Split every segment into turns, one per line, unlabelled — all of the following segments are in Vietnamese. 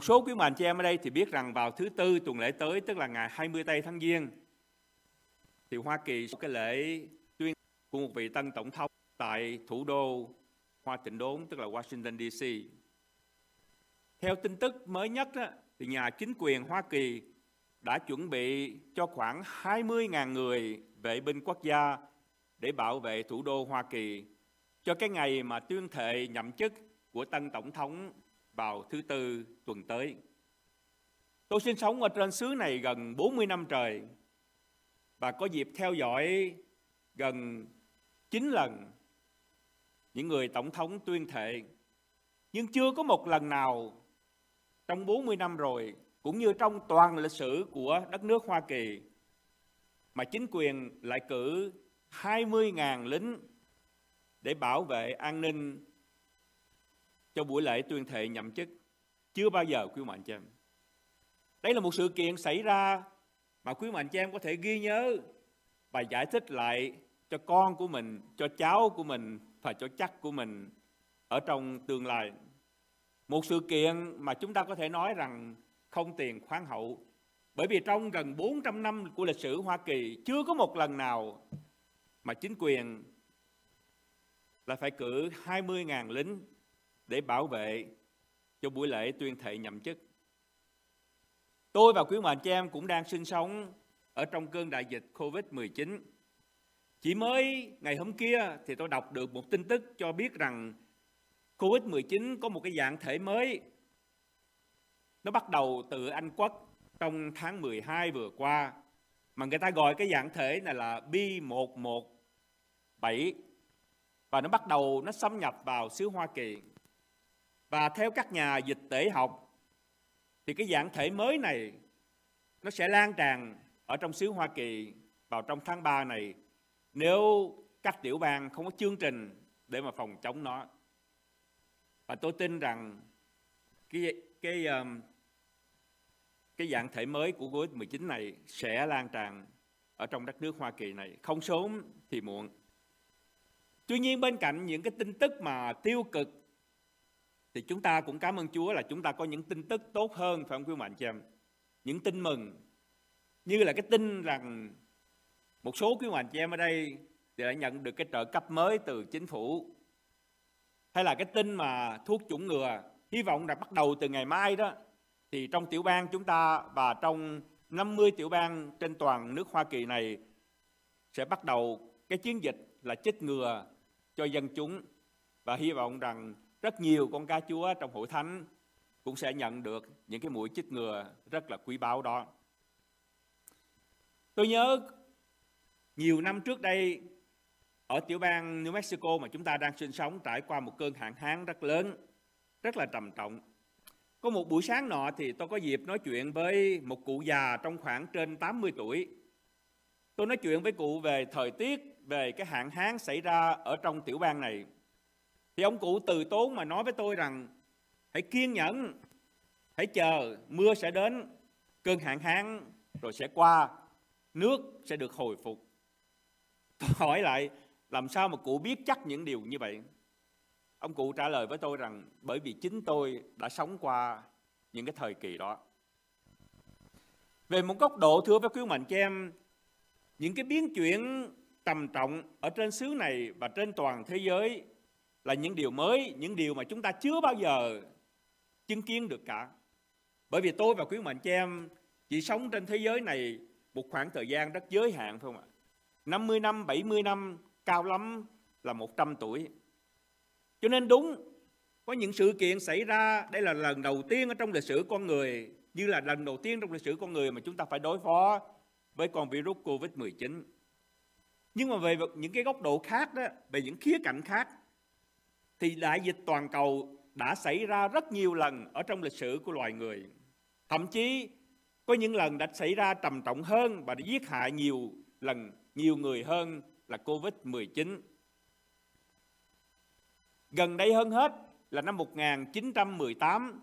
Một số quý bạn chị em ở đây thì biết rằng vào thứ tư tuần lễ tới tức là ngày 20 tây tháng Giêng thì Hoa Kỳ có cái lễ tuyên của một vị tân tổng thống tại thủ đô Hoa Thịnh Đốn tức là Washington DC. Theo tin tức mới nhất đó, thì nhà chính quyền Hoa Kỳ đã chuẩn bị cho khoảng 20.000 người vệ binh quốc gia để bảo vệ thủ đô Hoa Kỳ cho cái ngày mà tuyên thệ nhậm chức của tân tổng thống vào thứ tư tuần tới. Tôi sinh sống ở trên xứ này gần 40 năm trời và có dịp theo dõi gần 9 lần những người tổng thống tuyên thệ. Nhưng chưa có một lần nào trong 40 năm rồi, cũng như trong toàn lịch sử của đất nước Hoa Kỳ, mà chính quyền lại cử 20.000 lính để bảo vệ an ninh cho buổi lễ tuyên thệ nhậm chức. Chưa bao giờ quý mạnh cho em. Đây là một sự kiện xảy ra mà quý mạnh cho em có thể ghi nhớ và giải thích lại cho con của mình, cho cháu của mình và cho chắc của mình ở trong tương lai. Một sự kiện mà chúng ta có thể nói rằng không tiền khoáng hậu. Bởi vì trong gần 400 năm của lịch sử Hoa Kỳ chưa có một lần nào mà chính quyền là phải cử 20.000 lính để bảo vệ cho buổi lễ tuyên thệ nhậm chức. Tôi và quý bà chị em cũng đang sinh sống ở trong cơn đại dịch Covid-19. Chỉ mới ngày hôm kia thì tôi đọc được một tin tức cho biết rằng Covid-19 có một cái dạng thể mới. Nó bắt đầu từ Anh Quốc trong tháng 12 vừa qua, mà người ta gọi cái dạng thể này là B117 và nó bắt đầu nó xâm nhập vào xứ Hoa Kỳ. Và theo các nhà dịch tễ học thì cái dạng thể mới này nó sẽ lan tràn ở trong xứ Hoa Kỳ vào trong tháng 3 này nếu các tiểu bang không có chương trình để mà phòng chống nó. Và tôi tin rằng cái cái um, cái dạng thể mới của Covid-19 này sẽ lan tràn ở trong đất nước Hoa Kỳ này, không sớm thì muộn. Tuy nhiên bên cạnh những cái tin tức mà tiêu cực thì chúng ta cũng cảm ơn Chúa là chúng ta có những tin tức tốt hơn, phải không quý mạnh chị em? Những tin mừng. Như là cái tin rằng một số quý mạnh chị em ở đây thì đã nhận được cái trợ cấp mới từ chính phủ. Hay là cái tin mà thuốc chủng ngừa, hy vọng là bắt đầu từ ngày mai đó, thì trong tiểu bang chúng ta và trong 50 tiểu bang trên toàn nước Hoa Kỳ này sẽ bắt đầu cái chiến dịch là chích ngừa cho dân chúng. Và hy vọng rằng rất nhiều con cá chúa trong hội thánh cũng sẽ nhận được những cái mũi chích ngừa rất là quý báu đó. Tôi nhớ nhiều năm trước đây ở tiểu bang New Mexico mà chúng ta đang sinh sống trải qua một cơn hạn hán rất lớn, rất là trầm trọng. Có một buổi sáng nọ thì tôi có dịp nói chuyện với một cụ già trong khoảng trên 80 tuổi. Tôi nói chuyện với cụ về thời tiết, về cái hạn hán xảy ra ở trong tiểu bang này. Thì ông cụ từ tốn mà nói với tôi rằng hãy kiên nhẫn, hãy chờ mưa sẽ đến, cơn hạn hán rồi sẽ qua, nước sẽ được hồi phục. Tôi hỏi lại làm sao mà cụ biết chắc những điều như vậy? Ông cụ trả lời với tôi rằng bởi vì chính tôi đã sống qua những cái thời kỳ đó. Về một góc độ thưa với quý mạnh cho em, những cái biến chuyển tầm trọng ở trên xứ này và trên toàn thế giới là những điều mới, những điều mà chúng ta chưa bao giờ chứng kiến được cả. Bởi vì tôi và quý mạnh cho em chỉ sống trên thế giới này một khoảng thời gian rất giới hạn phải không ạ? 50 năm, 70 năm, cao lắm là 100 tuổi. Cho nên đúng, có những sự kiện xảy ra, đây là lần đầu tiên ở trong lịch sử con người, như là lần đầu tiên trong lịch sử con người mà chúng ta phải đối phó với con virus Covid-19. Nhưng mà về những cái góc độ khác đó, về những khía cạnh khác, thì đại dịch toàn cầu đã xảy ra rất nhiều lần ở trong lịch sử của loài người. Thậm chí, có những lần đã xảy ra trầm trọng hơn và đã giết hại nhiều lần nhiều người hơn là Covid-19. Gần đây hơn hết là năm 1918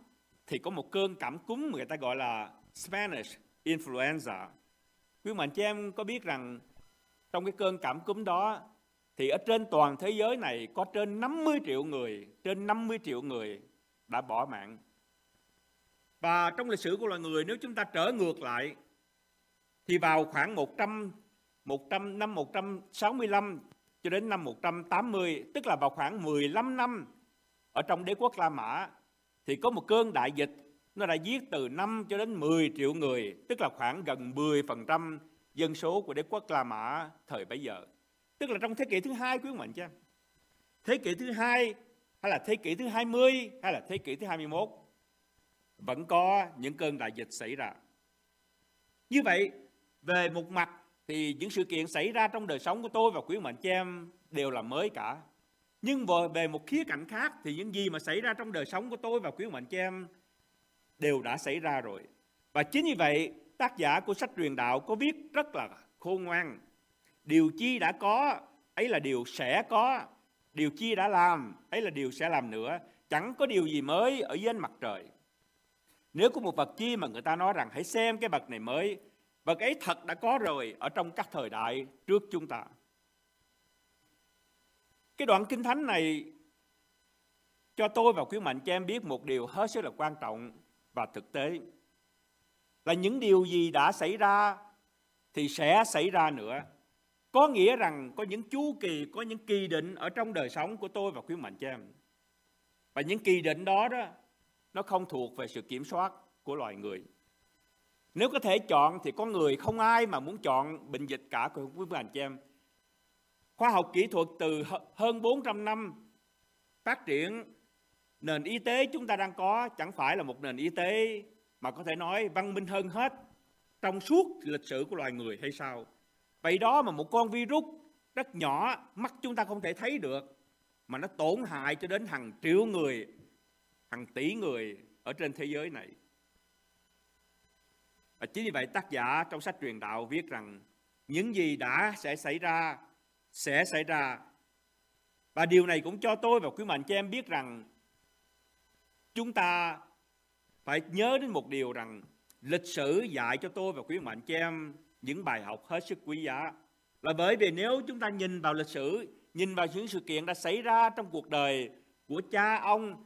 thì có một cơn cảm cúm người ta gọi là Spanish influenza. Quý mạnh chị em có biết rằng trong cái cơn cảm cúm đó thì ở trên toàn thế giới này có trên 50 triệu người, trên 50 triệu người đã bỏ mạng. Và trong lịch sử của loài người nếu chúng ta trở ngược lại thì vào khoảng 100 100 năm 165 cho đến năm 180, tức là vào khoảng 15 năm ở trong đế quốc La Mã thì có một cơn đại dịch nó đã giết từ 5 cho đến 10 triệu người, tức là khoảng gần 10% dân số của đế quốc La Mã thời bấy giờ. Tức là trong thế kỷ thứ hai quý mạnh cha. Thế kỷ thứ hai hay là thế kỷ thứ 20 hay là thế kỷ thứ 21 vẫn có những cơn đại dịch xảy ra. Như vậy, về một mặt thì những sự kiện xảy ra trong đời sống của tôi và quý mạnh chị em đều là mới cả. Nhưng về một khía cạnh khác thì những gì mà xảy ra trong đời sống của tôi và quý mạnh chị em đều đã xảy ra rồi. Và chính như vậy, tác giả của sách truyền đạo có viết rất là khôn ngoan. Điều chi đã có, ấy là điều sẽ có. Điều chi đã làm, ấy là điều sẽ làm nữa. Chẳng có điều gì mới ở dưới ánh mặt trời. Nếu có một vật chi mà người ta nói rằng hãy xem cái vật này mới, vật ấy thật đã có rồi ở trong các thời đại trước chúng ta. Cái đoạn kinh thánh này cho tôi và quý mạnh cho em biết một điều hết sức là quan trọng và thực tế là những điều gì đã xảy ra thì sẽ xảy ra nữa. Có nghĩa rằng có những chu kỳ, có những kỳ định ở trong đời sống của tôi và quý mạnh cho em. Và những kỳ định đó đó nó không thuộc về sự kiểm soát của loài người. Nếu có thể chọn thì con người không ai mà muốn chọn bệnh dịch cả của quý mạnh chị em. Khoa học kỹ thuật từ hơn 400 năm phát triển nền y tế chúng ta đang có chẳng phải là một nền y tế mà có thể nói văn minh hơn hết trong suốt lịch sử của loài người hay sao? Vậy đó mà một con virus rất nhỏ, mắt chúng ta không thể thấy được mà nó tổn hại cho đến hàng triệu người, hàng tỷ người ở trên thế giới này. Và chính vì vậy tác giả trong sách truyền đạo viết rằng những gì đã sẽ xảy ra sẽ xảy ra. Và điều này cũng cho tôi và quý mạnh cho em biết rằng chúng ta phải nhớ đến một điều rằng lịch sử dạy cho tôi và quý mạnh cho em những bài học hết sức quý giá. Là bởi vì nếu chúng ta nhìn vào lịch sử, nhìn vào những sự kiện đã xảy ra trong cuộc đời của cha ông,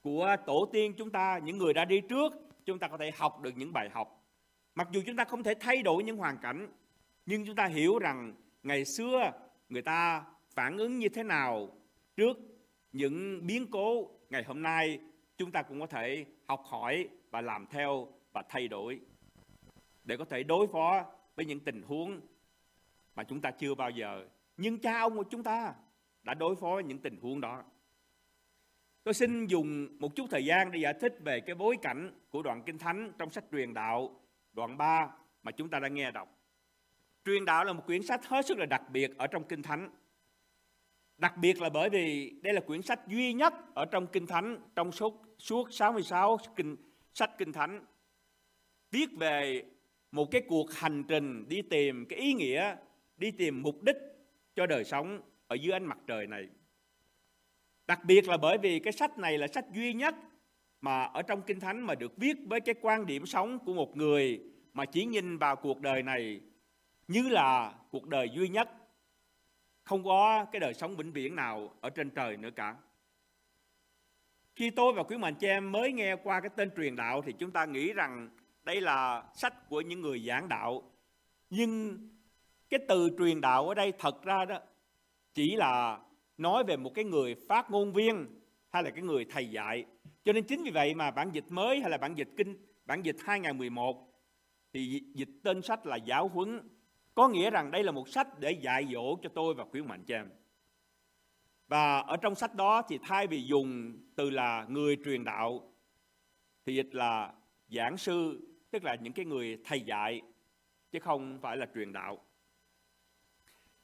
của tổ tiên chúng ta, những người đã đi trước, chúng ta có thể học được những bài học. Mặc dù chúng ta không thể thay đổi những hoàn cảnh, nhưng chúng ta hiểu rằng ngày xưa người ta phản ứng như thế nào trước những biến cố ngày hôm nay chúng ta cũng có thể học hỏi và làm theo và thay đổi để có thể đối phó với những tình huống mà chúng ta chưa bao giờ. Nhưng cha ông của chúng ta đã đối phó với những tình huống đó. Tôi xin dùng một chút thời gian để giải thích về cái bối cảnh của đoạn kinh thánh trong sách truyền đạo đoạn 3 mà chúng ta đang nghe đọc. Truyền đạo là một quyển sách hết sức là đặc biệt ở trong kinh thánh. Đặc biệt là bởi vì đây là quyển sách duy nhất ở trong Kinh Thánh trong suốt, suốt 66 kinh, sách Kinh Thánh viết về một cái cuộc hành trình đi tìm cái ý nghĩa, đi tìm mục đích cho đời sống ở dưới ánh mặt trời này. Đặc biệt là bởi vì cái sách này là sách duy nhất mà ở trong Kinh Thánh mà được viết với cái quan điểm sống của một người mà chỉ nhìn vào cuộc đời này như là cuộc đời duy nhất không có cái đời sống vĩnh viễn nào ở trên trời nữa cả. Khi tôi và quý mạnh chị em mới nghe qua cái tên truyền đạo thì chúng ta nghĩ rằng đây là sách của những người giảng đạo. Nhưng cái từ truyền đạo ở đây thật ra đó chỉ là nói về một cái người phát ngôn viên hay là cái người thầy dạy. Cho nên chính vì vậy mà bản dịch mới hay là bản dịch kinh bản dịch 2011 thì dịch tên sách là giáo huấn có nghĩa rằng đây là một sách để dạy dỗ cho tôi và khuyến mạnh cho em. Và ở trong sách đó thì thay vì dùng từ là người truyền đạo thì dịch là giảng sư, tức là những cái người thầy dạy chứ không phải là truyền đạo.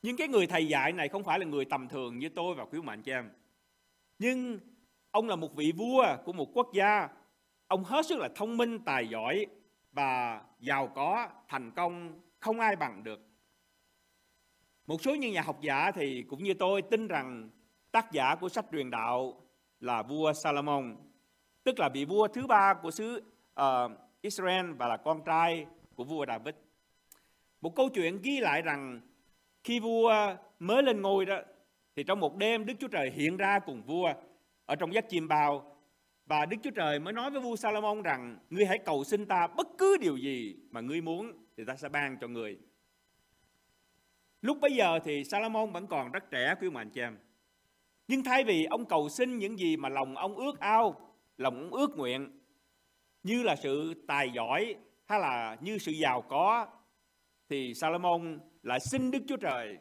Nhưng cái người thầy dạy này không phải là người tầm thường như tôi và quý mạnh cho em. Nhưng ông là một vị vua của một quốc gia. Ông hết sức là thông minh, tài giỏi và giàu có, thành công không ai bằng được. Một số những nhà học giả thì cũng như tôi tin rằng tác giả của sách truyền đạo là vua Salomon, tức là vị vua thứ ba của xứ uh, Israel và là con trai của vua David. Một câu chuyện ghi lại rằng khi vua ờ, mới lên ngôi đó thì trong một đêm Đức Chúa Trời hiện ra cùng vua ở trong giấc chim bao Và Đức Chúa Trời mới nói với vua Salomon rằng ngươi hãy cầu xin ta bất cứ điều gì mà ngươi muốn thì ta sẽ ban cho ngươi. Lúc bấy giờ thì Salomon vẫn còn rất trẻ quý ông anh chị em. Nhưng thay vì ông cầu xin những gì mà lòng ông ước ao, lòng ông ước nguyện như là sự tài giỏi hay là như sự giàu có thì Salomon lại xin Đức Chúa Trời.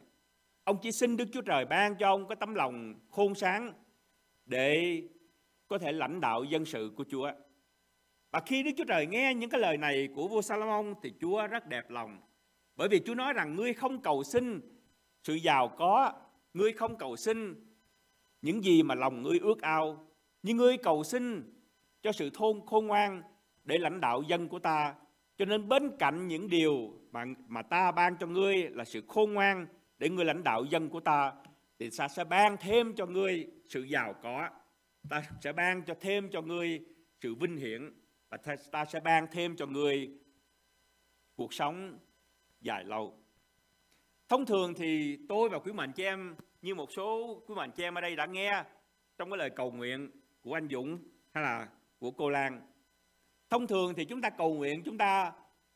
Ông chỉ xin Đức Chúa Trời ban cho ông cái tấm lòng khôn sáng để có thể lãnh đạo dân sự của Chúa. Và khi Đức Chúa Trời nghe những cái lời này của vua Salomon thì Chúa rất đẹp lòng. Bởi vì Chúa nói rằng ngươi không cầu xin sự giàu có, ngươi không cầu xin những gì mà lòng ngươi ước ao, nhưng ngươi cầu xin cho sự thôn khôn ngoan để lãnh đạo dân của ta. Cho nên bên cạnh những điều mà mà ta ban cho ngươi là sự khôn ngoan để ngươi lãnh đạo dân của ta, thì ta sẽ ban thêm cho ngươi sự giàu có. Ta sẽ ban cho thêm cho ngươi sự vinh hiển và ta sẽ ban thêm cho ngươi cuộc sống dài lâu. Thông thường thì tôi và quý mạnh chị em, như một số quý mạnh chị em ở đây đã nghe trong cái lời cầu nguyện của anh Dũng hay là của cô Lan. Thông thường thì chúng ta cầu nguyện chúng ta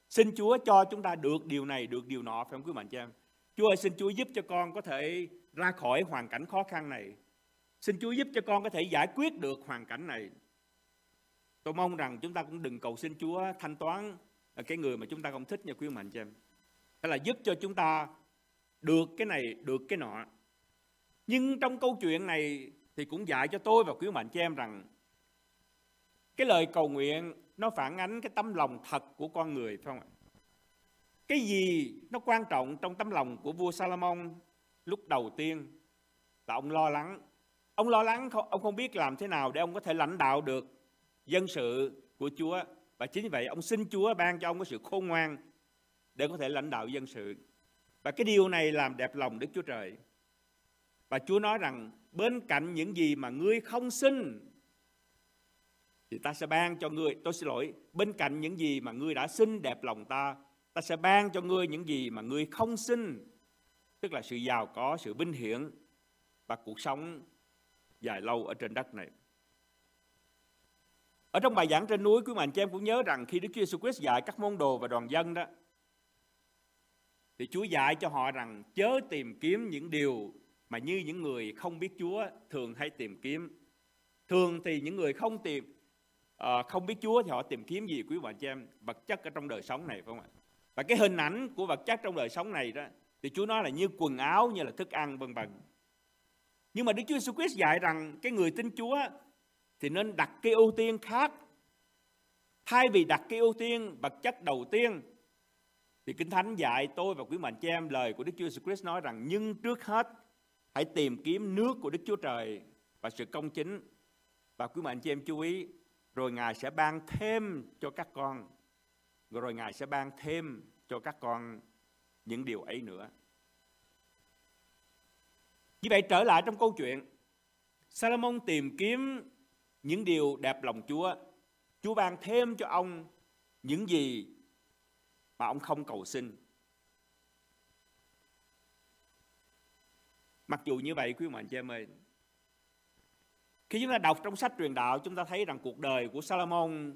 xin Chúa cho chúng ta được điều này, được điều nọ phải không quý mạnh cho em? Chúa ơi xin Chúa giúp cho con có thể ra khỏi hoàn cảnh khó khăn này. Xin Chúa giúp cho con có thể giải quyết được hoàn cảnh này. Tôi mong rằng chúng ta cũng đừng cầu xin Chúa thanh toán cái người mà chúng ta không thích nha quý mạnh cho em. Hay là giúp cho chúng ta được cái này, được cái nọ. Nhưng trong câu chuyện này thì cũng dạy cho tôi và quý mạnh cho em rằng cái lời cầu nguyện nó phản ánh cái tấm lòng thật của con người, phải không ạ? Cái gì nó quan trọng trong tấm lòng của vua Salomon lúc đầu tiên là ông lo lắng. Ông lo lắng không, ông không biết làm thế nào để ông có thể lãnh đạo được dân sự của Chúa và chính vậy ông xin Chúa ban cho ông có sự khôn ngoan để có thể lãnh đạo dân sự. Và cái điều này làm đẹp lòng Đức Chúa Trời. Và Chúa nói rằng, bên cạnh những gì mà ngươi không xin thì ta sẽ ban cho ngươi, tôi xin lỗi, bên cạnh những gì mà ngươi đã xin đẹp lòng ta, ta sẽ ban cho ngươi những gì mà ngươi không xin, tức là sự giàu có, sự vinh hiển và cuộc sống dài lâu ở trên đất này. Ở trong bài giảng trên núi, quý mạnh chị em cũng nhớ rằng khi Đức Chúa Jesus Christ dạy các môn đồ và đoàn dân đó, thì Chúa dạy cho họ rằng chớ tìm kiếm những điều mà như những người không biết Chúa thường hay tìm kiếm. Thường thì những người không tìm à, không biết Chúa thì họ tìm kiếm gì quý bạn chị em vật chất ở trong đời sống này phải không ạ? Và cái hình ảnh của vật chất trong đời sống này đó thì Chúa nói là như quần áo, như là thức ăn vân vân. Nhưng mà Đức Chúa Jesus Christ dạy rằng cái người tin Chúa thì nên đặt cái ưu tiên khác. Thay vì đặt cái ưu tiên vật chất đầu tiên thì Kinh Thánh dạy tôi và quý mạnh chị em lời của Đức Chúa Jesus Christ nói rằng nhưng trước hết hãy tìm kiếm nước của Đức Chúa Trời và sự công chính. Và quý mạnh chị em chú ý rồi Ngài sẽ ban thêm cho các con. Rồi Ngài sẽ ban thêm cho các con những điều ấy nữa. Như vậy trở lại trong câu chuyện, Salomon tìm kiếm những điều đẹp lòng Chúa. Chúa ban thêm cho ông những gì mà ông không cầu xin. Mặc dù như vậy quý ông anh chị em ơi, khi chúng ta đọc trong sách truyền đạo chúng ta thấy rằng cuộc đời của Salomon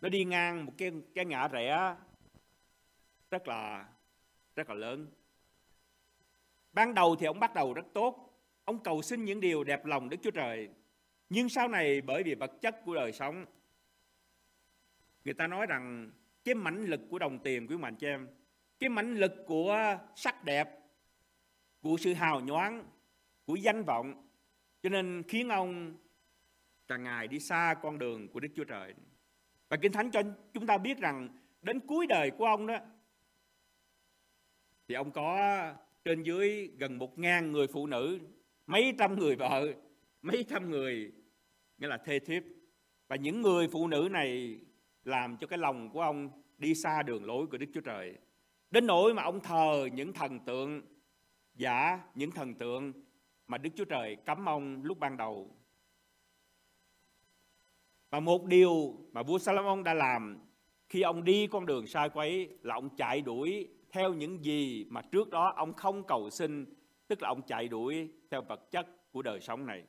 nó đi ngang một cái cái ngã rẽ rất là rất là lớn. Ban đầu thì ông bắt đầu rất tốt, ông cầu xin những điều đẹp lòng Đức Chúa Trời. Nhưng sau này bởi vì vật chất của đời sống người ta nói rằng cái mãnh lực của đồng tiền quý mạnh cho em, cái mãnh lực của sắc đẹp, của sự hào nhoáng, của danh vọng cho nên khiến ông càng ngày đi xa con đường của Đức Chúa Trời. Và Kinh Thánh cho chúng ta biết rằng đến cuối đời của ông đó thì ông có trên dưới gần một ngàn người phụ nữ, mấy trăm người vợ, mấy trăm người nghĩa là thê thiếp. Và những người phụ nữ này làm cho cái lòng của ông đi xa đường lối của Đức Chúa Trời. Đến nỗi mà ông thờ những thần tượng giả, những thần tượng mà Đức Chúa Trời cấm ông lúc ban đầu. Và một điều mà vua Salomon đã làm khi ông đi con đường sai quấy là ông chạy đuổi theo những gì mà trước đó ông không cầu xin, tức là ông chạy đuổi theo vật chất của đời sống này.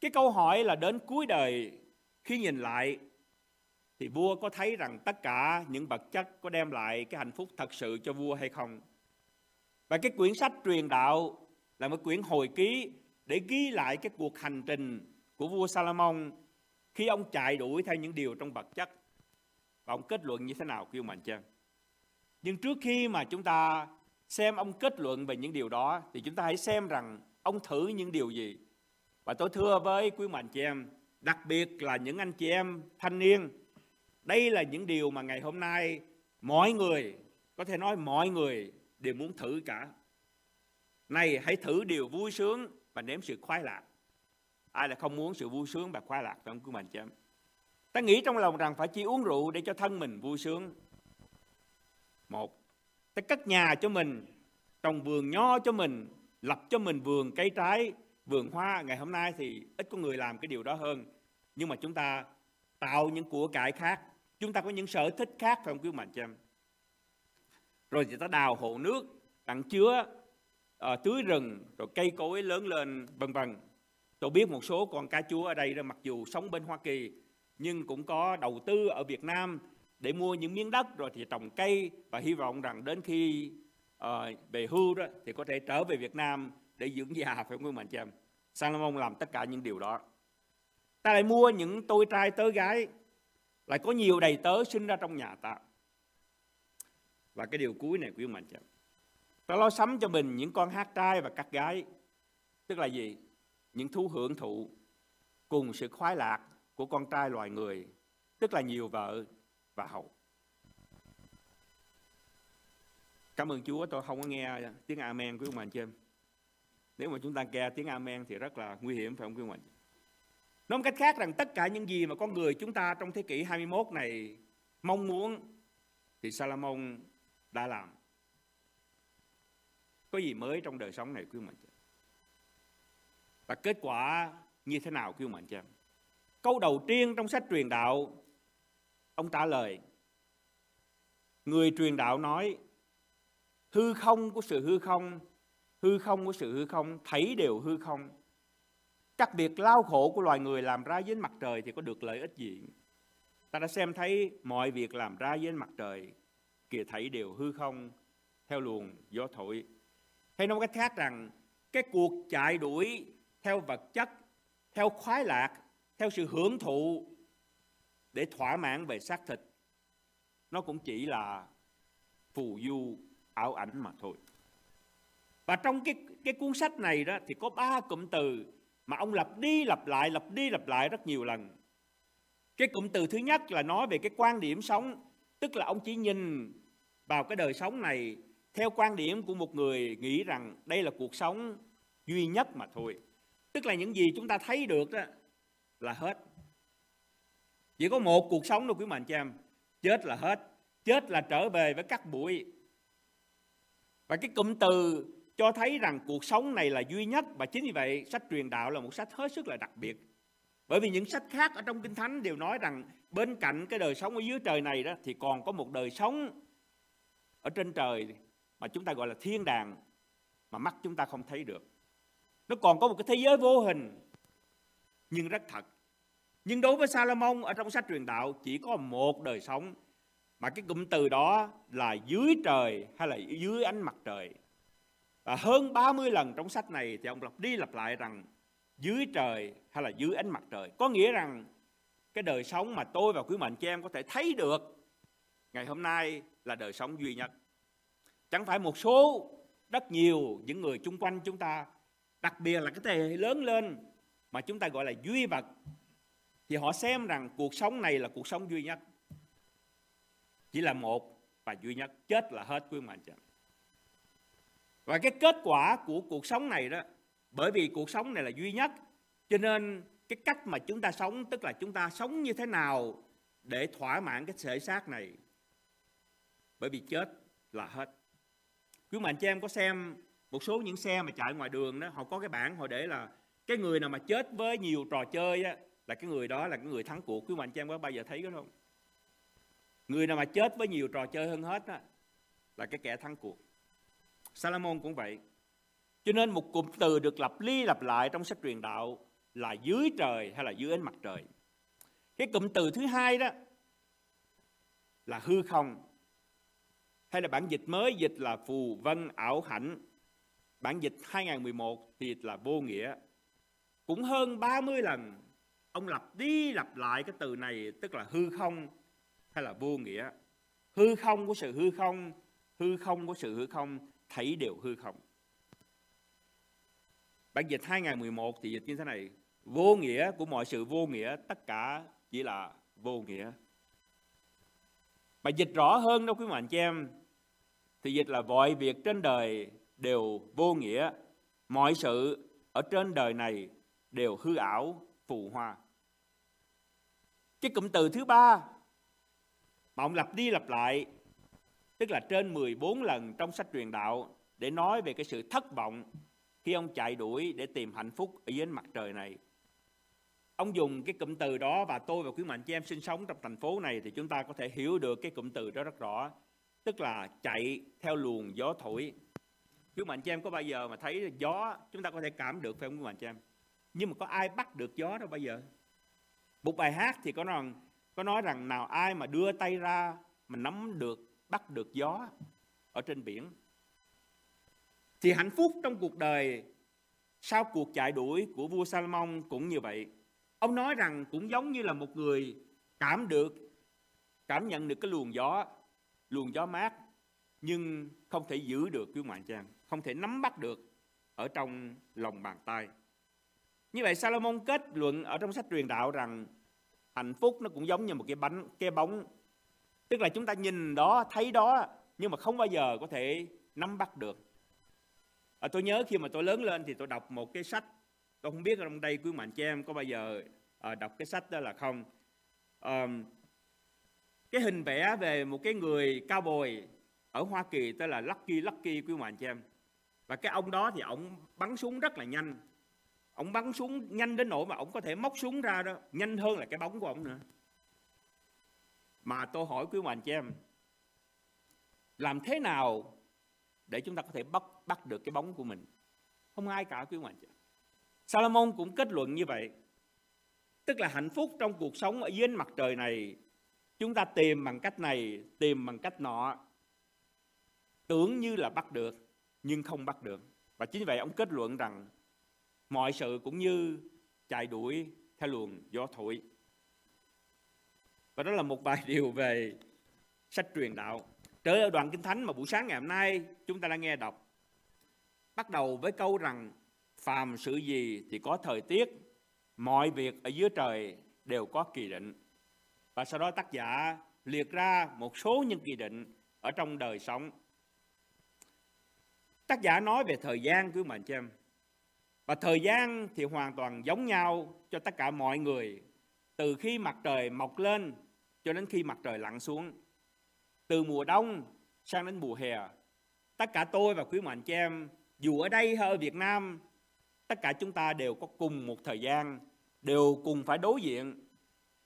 cái câu hỏi là đến cuối đời khi nhìn lại thì vua có thấy rằng tất cả những vật chất có đem lại cái hạnh phúc thật sự cho vua hay không? Và cái quyển sách truyền đạo là một quyển hồi ký để ghi lại cái cuộc hành trình của vua Salomon khi ông chạy đuổi theo những điều trong vật chất. Và ông kết luận như thế nào kêu mạnh chân? Nhưng trước khi mà chúng ta xem ông kết luận về những điều đó thì chúng ta hãy xem rằng ông thử những điều gì. Và tôi thưa với quý mạnh chị em, đặc biệt là những anh chị em thanh niên, đây là những điều mà ngày hôm nay mọi người, có thể nói mọi người đều muốn thử cả. Này hãy thử điều vui sướng và nếm sự khoái lạc. Ai là không muốn sự vui sướng và khoái lạc phải không mình mạnh? Ta nghĩ trong lòng rằng phải chỉ uống rượu để cho thân mình vui sướng. Một, ta cất nhà cho mình, trồng vườn nho cho mình, lập cho mình vườn cây trái, vườn hoa. Ngày hôm nay thì ít có người làm cái điều đó hơn. Nhưng mà chúng ta tạo những của cải khác. Chúng ta có những sở thích khác phải không quý mạnh cho em? Rồi thì ta đào hộ nước, đặng chứa, à, tưới rừng, rồi cây cối lớn lên, vân vân. Tôi biết một số con cá chúa ở đây đó mặc dù sống bên Hoa Kỳ nhưng cũng có đầu tư ở Việt Nam để mua những miếng đất rồi thì trồng cây và hy vọng rằng đến khi à, về hưu đó thì có thể trở về Việt Nam để dưỡng già phải không quý mạnh chị em? Salomon làm tất cả những điều đó. Ta lại mua những tôi trai tớ gái lại có nhiều đầy tớ sinh ra trong nhà ta. Và cái điều cuối này quý mạnh chị em. Ta lo sắm cho mình những con hát trai và các gái. Tức là gì? Những thú hưởng thụ cùng sự khoái lạc của con trai loài người, tức là nhiều vợ và hậu. Cảm ơn Chúa tôi không có nghe tiếng Amen của ông anh chị em. Nếu mà chúng ta nghe tiếng Amen thì rất là nguy hiểm phải không quý ông anh? Nói một cách khác rằng tất cả những gì mà con người chúng ta trong thế kỷ 21 này mong muốn thì Salomon đã làm. Có gì mới trong đời sống này quý mạnh anh chị? Và kết quả như thế nào quý mạnh anh chị? Câu đầu tiên trong sách truyền đạo, ông trả lời. Người truyền đạo nói, hư không của sự hư không, hư không của sự hư không, thấy đều hư không. các việc lao khổ của loài người làm ra dưới mặt trời thì có được lợi ích gì? Ta đã xem thấy mọi việc làm ra dưới mặt trời, kìa thấy đều hư không, theo luồng gió thổi. Hay nói cách khác rằng, cái cuộc chạy đuổi theo vật chất, theo khoái lạc theo sự hưởng thụ để thỏa mãn về xác thịt nó cũng chỉ là phù du ảo ảnh mà thôi. Và trong cái cái cuốn sách này đó thì có ba cụm từ mà ông lặp đi lặp lại lặp đi lặp lại rất nhiều lần. Cái cụm từ thứ nhất là nói về cái quan điểm sống tức là ông chỉ nhìn vào cái đời sống này theo quan điểm của một người nghĩ rằng đây là cuộc sống duy nhất mà thôi. Tức là những gì chúng ta thấy được đó là hết. Chỉ có một cuộc sống thôi, quý mạnh chị em. Chết là hết. Chết là trở về với các bụi. Và cái cụm từ cho thấy rằng cuộc sống này là duy nhất và chính vì vậy sách truyền đạo là một sách hết sức là đặc biệt. Bởi vì những sách khác ở trong kinh thánh đều nói rằng bên cạnh cái đời sống ở dưới trời này đó, thì còn có một đời sống ở trên trời mà chúng ta gọi là thiên đàng mà mắt chúng ta không thấy được nó còn có một cái thế giới vô hình, nhưng rất thật. Nhưng đối với Salomon ở trong sách truyền đạo, chỉ có một đời sống, mà cái cụm từ đó là dưới trời hay là dưới ánh mặt trời. Và hơn 30 lần trong sách này thì ông lặp đi lặp lại rằng dưới trời hay là dưới ánh mặt trời. Có nghĩa rằng cái đời sống mà tôi và quý mệnh cho em có thể thấy được ngày hôm nay là đời sống duy nhất. Chẳng phải một số rất nhiều, những người chung quanh chúng ta, đặc biệt là cái thế hệ lớn lên mà chúng ta gọi là duy vật, thì họ xem rằng cuộc sống này là cuộc sống duy nhất. Chỉ là một và duy nhất, chết là hết quý mạnh chị và cái kết quả của cuộc sống này đó, bởi vì cuộc sống này là duy nhất, cho nên cái cách mà chúng ta sống, tức là chúng ta sống như thế nào để thỏa mãn cái thể xác này, bởi vì chết là hết quý mạnh chị em có xem một số những xe mà chạy ngoài đường đó họ có cái bảng họ để là cái người nào mà chết với nhiều trò chơi á, là cái người đó là cái người thắng cuộc. Quý mạnh chị em có bao giờ thấy cái không? Người nào mà chết với nhiều trò chơi hơn hết á, là cái kẻ thắng cuộc. Salomon cũng vậy. Cho nên một cụm từ được lặp đi lặp lại trong sách truyền đạo là dưới trời hay là dưới ánh mặt trời. Cái cụm từ thứ hai đó là hư không hay là bản dịch mới dịch là phù vân ảo hạnh. Bản dịch 2011 thì là vô nghĩa. Cũng hơn 30 lần, ông lặp đi lặp lại cái từ này, tức là hư không hay là vô nghĩa. Hư không của sự hư không hư không của sự hư không, thấy đều hư không. Bản dịch 2011 thì dịch như thế này. Vô nghĩa của mọi sự vô nghĩa, tất cả chỉ là vô nghĩa mà dịch rõ hơn đâu quý mạnh chị em, thì dịch là mọi việc trên đời đều vô nghĩa mọi sự ở trên đời này đều hư ảo, phù hoa cái cụm từ thứ ba mà ông lặp đi lặp lại, tức là trên 14 lần trong sách truyền đạo, để nói về cái sự thất vọng khi ông chạy đuổi để tìm hạnh phúc ở dưới mặt trời này. Ông dùng cái cụm từ đó và tôi và quý mạnh chị em sinh sống trong thành phố này thì chúng ta có thể hiểu được cái cụm từ đó rất rõ. Tức là chạy theo luồng gió thổi. Quý mạnh chị em có bao giờ mà thấy gió chúng ta có thể cảm được phải không quý mạnh chị em? Nhưng mà có ai bắt được gió đâu bây giờ? Một bài hát thì có nói rằng, có nói rằng nào ai mà đưa tay ra mà nắm được bắt được gió ở trên biển thì hạnh phúc trong cuộc đời sau cuộc chạy đuổi của vua Salomon cũng như vậy. Ông nói rằng cũng giống như là một người cảm được, cảm nhận được cái luồng gió, luồng gió mát, nhưng không thể giữ được quý ngoại trang, không thể nắm bắt được ở trong lòng bàn tay. Như vậy Salomon kết luận ở trong sách truyền đạo rằng hạnh phúc nó cũng giống như một cái bánh, cái bóng. Tức là chúng ta nhìn đó, thấy đó, nhưng mà không bao giờ có thể nắm bắt được à, tôi nhớ khi mà tôi lớn lên thì tôi đọc một cái sách tôi không biết ở trong đây quý mạnh chị em có bao giờ à, đọc cái sách đó là không. À, cái hình vẽ về một cái người cao bồi ở Hoa Kỳ tên là Lucky Lucky quý mạnh chị em. Và cái ông đó thì ông bắn súng rất là nhanh. Ông bắn súng nhanh đến nỗi mà ông có thể móc súng ra đó nhanh hơn là cái bóng của ông nữa. Mà tôi hỏi quý mạnh chị em làm thế nào để chúng ta có thể bắt bắt được cái bóng của mình? Không ai cả quý mạnh chị Salomon cũng kết luận như vậy. Tức là hạnh phúc trong cuộc sống ở dưới mặt trời này, chúng ta tìm bằng cách này, tìm bằng cách nọ. Tưởng như là bắt được, nhưng không bắt được. Và chính vậy ông kết luận rằng mọi sự cũng như chạy đuổi theo luồng gió thổi. Và đó là một bài điều về sách truyền đạo. Trở lại đoạn Kinh Thánh mà buổi sáng ngày hôm nay, chúng ta đã nghe đọc. Bắt đầu với câu rằng phàm sự gì thì có thời tiết, mọi việc ở dưới trời đều có kỳ định. Và sau đó tác giả liệt ra một số những kỳ định ở trong đời sống. Tác giả nói về thời gian quý mạnh cho em. Và thời gian thì hoàn toàn giống nhau cho tất cả mọi người. Từ khi mặt trời mọc lên cho đến khi mặt trời lặn xuống từ mùa đông sang đến mùa hè tất cả tôi và quý mạnh cho em dù ở đây hay ở Việt Nam tất cả chúng ta đều có cùng một thời gian, đều cùng phải đối diện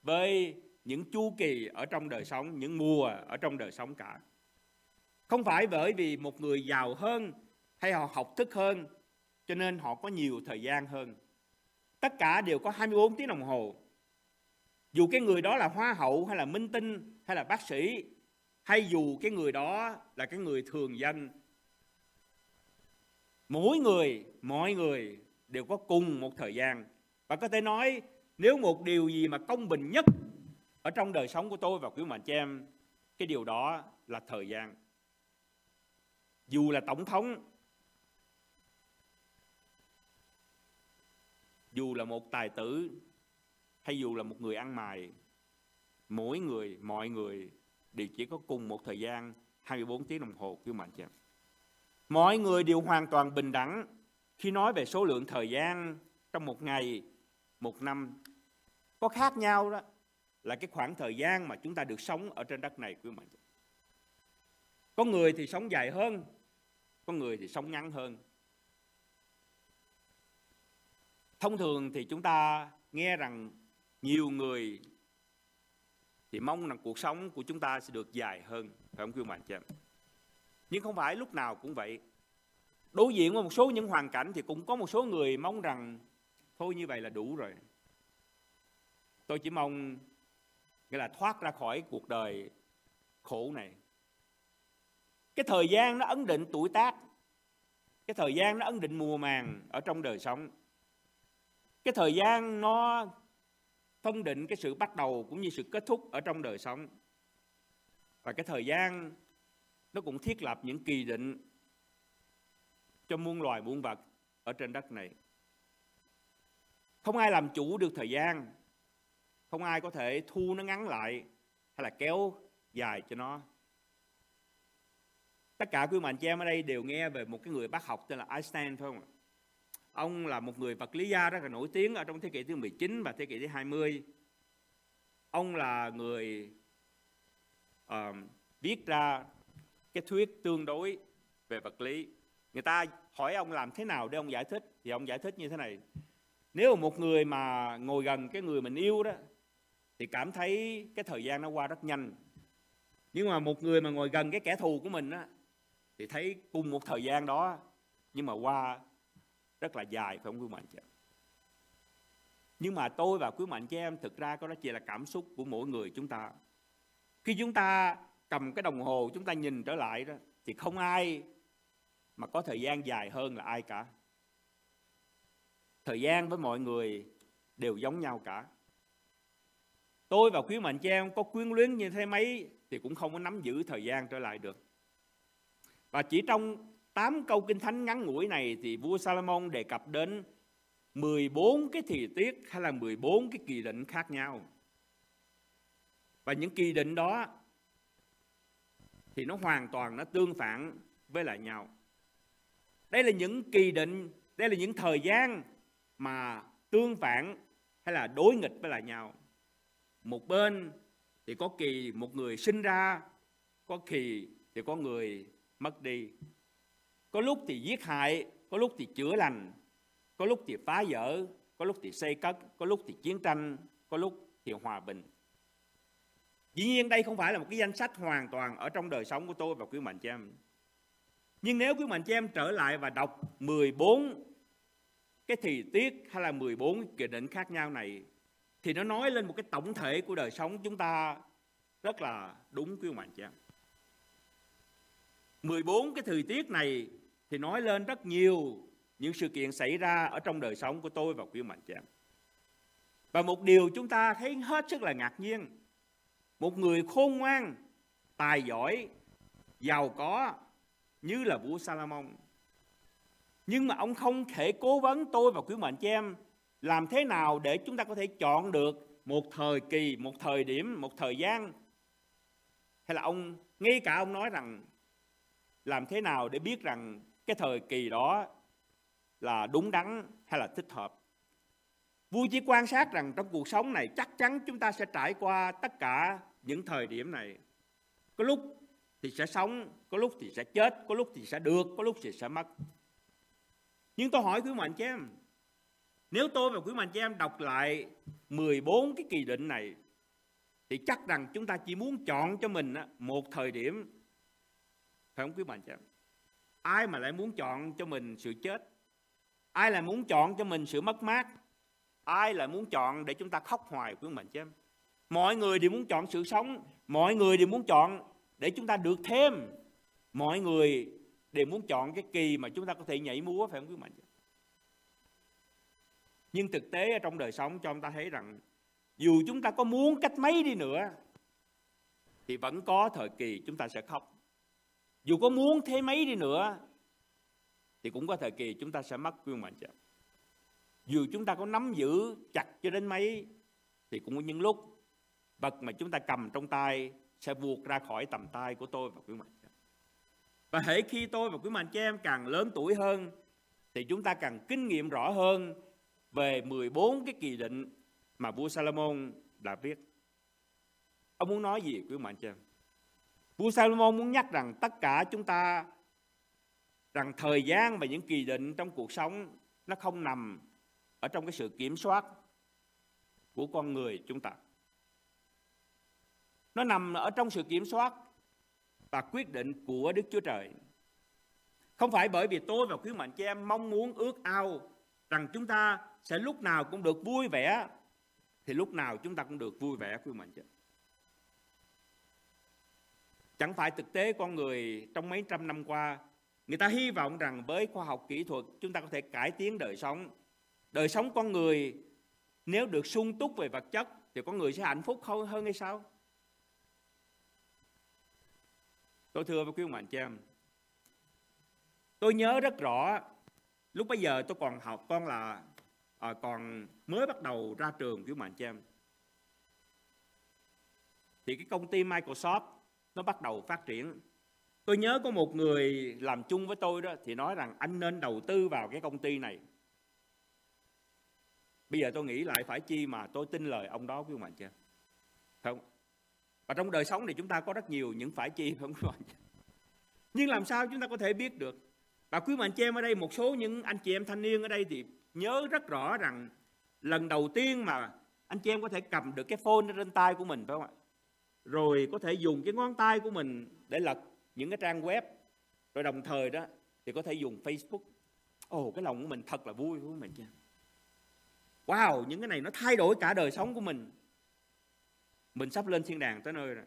với những chu kỳ ở trong đời sống, những mùa ở trong đời sống cả. Không phải bởi vì một người giàu hơn hay họ học thức hơn, cho nên họ có nhiều thời gian hơn. Tất cả đều có 24 tiếng đồng hồ. Dù cái người đó là hoa hậu hay là minh tinh hay là bác sĩ, hay dù cái người đó là cái người thường dân, mỗi người, mọi người đều có cùng một thời gian. Và có thể nói, nếu một điều gì mà công bình nhất ở trong đời sống của tôi và quý mạnh chị em, cái điều đó là thời gian. Dù là tổng thống, dù là một tài tử, hay dù là một người ăn mày, mỗi người, mọi người đều chỉ có cùng một thời gian 24 tiếng đồng hồ, quý mạnh chị Mọi người đều hoàn toàn bình đẳng khi nói về số lượng thời gian trong một ngày, một năm. Có khác nhau đó là cái khoảng thời gian mà chúng ta được sống ở trên đất này quý mình. Có người thì sống dài hơn, có người thì sống ngắn hơn. Thông thường thì chúng ta nghe rằng nhiều người thì mong rằng cuộc sống của chúng ta sẽ được dài hơn phải không quý mạnh chị nhưng không phải lúc nào cũng vậy đối diện với một số những hoàn cảnh thì cũng có một số người mong rằng, thôi như vậy là đủ rồi. Tôi chỉ mong, nghĩa là thoát ra khỏi cuộc đời khổ này. Cái thời gian nó ấn định tuổi tác. Cái thời gian nó ấn định mùa màng ở trong đời sống. Cái thời gian nó phân định cái sự bắt đầu cũng như sự kết thúc ở trong đời sống. Và cái thời gian nó cũng thiết lập những kỳ định cho muôn loài muôn vật ở trên đất này. Không ai làm chủ được thời gian. Không ai có thể thu nó ngắn lại hay là kéo dài cho nó. Tất cả quý mạnh chị em ở đây đều nghe về một cái người bác học tên là Einstein phải không ạ? Ông là một người vật lý gia rất là nổi tiếng ở trong thế kỷ thứ 19 và thế kỷ thứ 20 ông là người uh, viết ra cái thuyết tương đối về vật lý người ta hỏi ông làm thế nào để ông giải thích, thì ông giải thích như thế này. Nếu một người mà ngồi gần cái người mình yêu đó, thì cảm thấy cái thời gian nó qua rất nhanh. Nhưng mà một người mà ngồi gần cái kẻ thù của mình á, thì thấy cùng một thời gian đó, nhưng mà qua rất là dài, phải không quý mạnh chị? Em nhưng mà tôi và quý mạnh chị em thực ra có đó chỉ là cảm xúc của mỗi người chúng ta. Khi chúng ta cầm cái đồng hồ chúng ta nhìn trở lại đó, thì không ai mà có thời gian dài hơn là ai cả thời gian với mọi người đều giống nhau cả tôi và quý mệnh cho em có quyến luyến như thế mấy thì cũng không có nắm giữ thời gian trở lại được và chỉ trong 8 câu kinh thánh ngắn ngủi này thì vua Salomon đề cập đến 14 cái thì tiết hay là 14 cái kỳ định khác nhau. Và những kỳ định đó thì nó hoàn toàn nó tương phản với lại nhau. Đây là những kỳ định, đây là những thời gian mà tương phản hay là đối nghịch với lại nhau. Một bên thì có kỳ một người sinh ra, có kỳ thì có người mất đi. Có lúc thì giết hại, có lúc thì chữa lành, có lúc thì phá vỡ, có lúc thì xây cất, có lúc thì chiến tranh, có lúc thì hòa bình. Dĩ nhiên đây không phải là một cái danh sách hoàn toàn ở trong đời sống của tôi và quý mạnh cho em. Nhưng nếu quý mạnh chị em trở lại và đọc 14 cái thì tiết hay là 14 kỳ định khác nhau này thì nó nói lên một cái tổng thể của đời sống chúng ta rất là đúng quý mạnh chị em. 14 cái thời tiết này thì nói lên rất nhiều những sự kiện xảy ra ở trong đời sống của tôi và quý mạnh chị em. Và một điều chúng ta thấy hết sức là ngạc nhiên. Một người khôn ngoan, tài giỏi, giàu có như là vua Salomon. Nhưng mà ông không thể cố vấn tôi và quý mệnh chị em làm thế nào để chúng ta có thể chọn được một thời kỳ, một thời điểm, một thời gian. Hay là ông, ngay cả ông nói rằng làm thế nào để biết rằng cái thời kỳ đó là đúng đắn hay là thích hợp vua chỉ quan sát rằng trong cuộc sống này chắc chắn chúng ta sẽ trải qua tất cả những thời điểm này có lúc thì sẽ sống, có lúc thì sẽ chết, có lúc thì sẽ được, có lúc thì sẽ mất. Nhưng tôi hỏi quý mạnh chị em, nếu tôi và quý mạnh chị em đọc lại 14 cái kỳ định này, thì chắc rằng chúng ta chỉ muốn chọn cho mình một thời điểm, phải không quý mạnh chị em? Ai mà lại muốn chọn cho mình sự chết? Ai lại muốn chọn cho mình sự mất mát? Ai lại muốn chọn để chúng ta khóc hoài, quý mạnh chị em? Mọi người đều muốn chọn sự sống, mọi người đều muốn chọn để chúng ta được thêm. Mọi người đều muốn chọn cái kỳ mà chúng ta có thể nhảy múa, phải không quý mạnh? Nhưng thực tế ở trong đời sống cho chúng ta thấy rằng, dù chúng ta có muốn cách mấy đi nữa, thì vẫn có thời kỳ chúng ta sẽ khóc. Dù có muốn thế mấy đi nữa, thì cũng có thời kỳ chúng ta sẽ mất quyền mạnh chậm dù chúng ta có nắm giữ chặt cho đến mấy, thì cũng có những lúc vật mà chúng ta cầm trong tay sẽ vượt ra khỏi tầm tay của tôi và quý mạnh và hễ khi tôi và quý mạnh chị em càng lớn tuổi hơn, thì chúng ta càng kinh nghiệm rõ hơn về 14 cái kỳ định mà vua Salomon đã viết. Ông muốn nói gì quý mạnh chị em? Vua Salomon muốn nhắc rằng tất cả chúng ta, rằng thời gian và những kỳ định trong cuộc sống nó không nằm ở trong cái sự kiểm soát của con người chúng ta. Nó nằm ở trong sự kiểm soát và quyết định của Đức Chúa Trời. Không phải bởi vì tôi và khuyến mạnh chị em mong muốn ước ao rằng chúng ta sẽ lúc nào cũng được vui vẻ, thì lúc nào chúng ta cũng được vui vẻ, quý mình chứ chẳng phải thực tế con người trong mấy trăm năm qua, người ta hy vọng rằng với khoa học kỹ thuật chúng ta có thể cải tiến đời sống. Đời sống con người nếu được sung túc về vật chất thì con người sẽ hạnh phúc hơn hay sao? Tôi thưa với quý ông anh chị em tôi nhớ rất rõ lúc bây giờ tôi còn học con là à, còn mới bắt đầu ra trường quý ông anh chị em. Thì cái công ty Microsoft nó bắt đầu phát triển. Tôi nhớ có một người làm chung với tôi đó thì nói rằng anh nên đầu tư vào cái công ty này. Bây giờ tôi nghĩ lại phải chi mà tôi tin lời ông đó quý ông anh chị em. Không? Và trong đời sống này chúng ta có rất nhiều những phải chi không các bạn? nhưng làm sao chúng ta có thể biết được? Và quý anh chị em ở đây, một số những anh chị em thanh niên ở đây thì nhớ rất rõ rằng lần đầu tiên mà anh chị em có thể cầm được cái phone trên tay của mình, phải không ạ? Rồi có thể dùng cái ngón tay của mình để lật những cái trang web. Rồi đồng thời đó thì có thể dùng Facebook. Ồ, cái lòng của mình thật là vui của mình chứ wow, những cái này nó thay đổi cả đời sống của mình mình sắp lên thiên đàng tới nơi rồi.